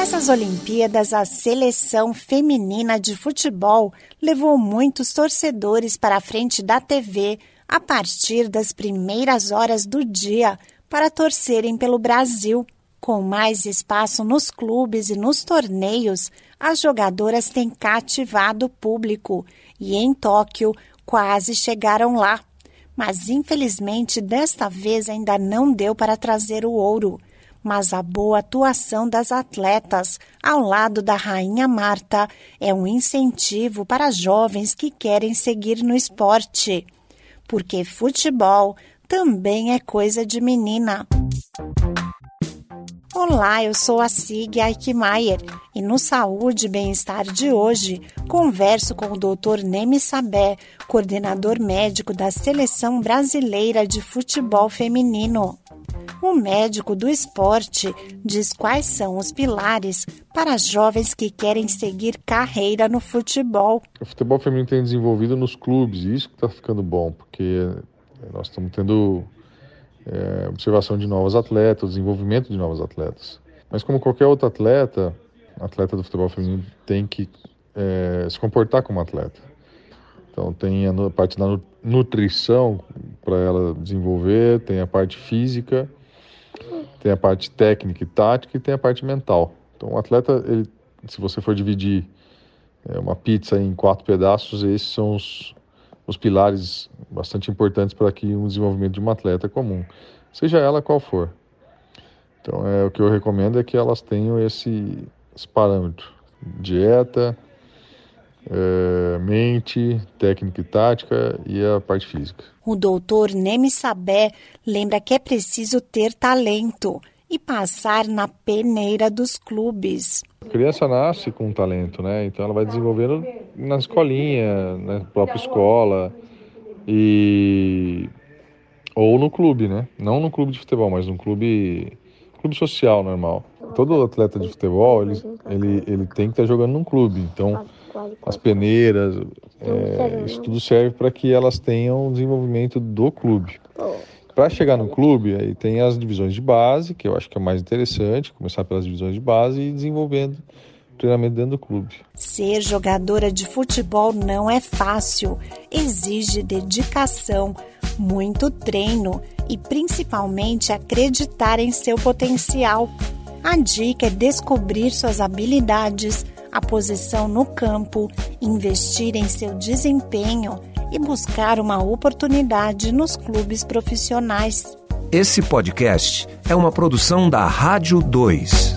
Nessas Olimpíadas, a seleção feminina de futebol levou muitos torcedores para a frente da TV a partir das primeiras horas do dia para torcerem pelo Brasil. Com mais espaço nos clubes e nos torneios, as jogadoras têm cativado o público e em Tóquio quase chegaram lá. Mas infelizmente desta vez ainda não deu para trazer o ouro. Mas a boa atuação das atletas ao lado da Rainha Marta é um incentivo para jovens que querem seguir no esporte porque futebol também é coisa de menina. Olá, eu sou a Sig Eichmeier e no Saúde e Bem-Estar de hoje converso com o Dr. Nemi Sabé, coordenador médico da Seleção Brasileira de Futebol Feminino. O médico do esporte diz quais são os pilares para jovens que querem seguir carreira no futebol. O futebol feminino tem desenvolvido nos clubes, e isso que está ficando bom, porque nós estamos tendo é, observação de novos atletas, desenvolvimento de novos atletas. Mas como qualquer outro atleta, atleta do futebol feminino tem que é, se comportar como atleta. Então tem a parte da nutrição para ela desenvolver, tem a parte física tem a parte técnica e tática e tem a parte mental. Então, o atleta, ele, se você for dividir é, uma pizza em quatro pedaços, esses são os, os pilares bastante importantes para que um desenvolvimento de um atleta comum, seja ela qual for. Então, é, o que eu recomendo é que elas tenham esse, esse parâmetro: dieta, é, mente, técnica e tática e a parte física. O doutor Nemi Sabé lembra que é preciso ter talento e passar na peneira dos clubes. A criança nasce com talento, né? Então ela vai desenvolvendo na escolinha, na própria escola e ou no clube, né? Não no clube de futebol, mas no clube clube social normal. Todo atleta de futebol ele, ele, ele tem que estar jogando num clube. Então as peneiras, é, isso tudo serve para que elas tenham o desenvolvimento do clube. Para chegar no clube, aí tem as divisões de base, que eu acho que é mais interessante, começar pelas divisões de base e desenvolvendo treinamento dentro do clube. Ser jogadora de futebol não é fácil, exige dedicação, muito treino e principalmente acreditar em seu potencial. A dica é descobrir suas habilidades, a posição no campo, investir em seu desempenho e buscar uma oportunidade nos clubes profissionais. Esse podcast é uma produção da Rádio 2.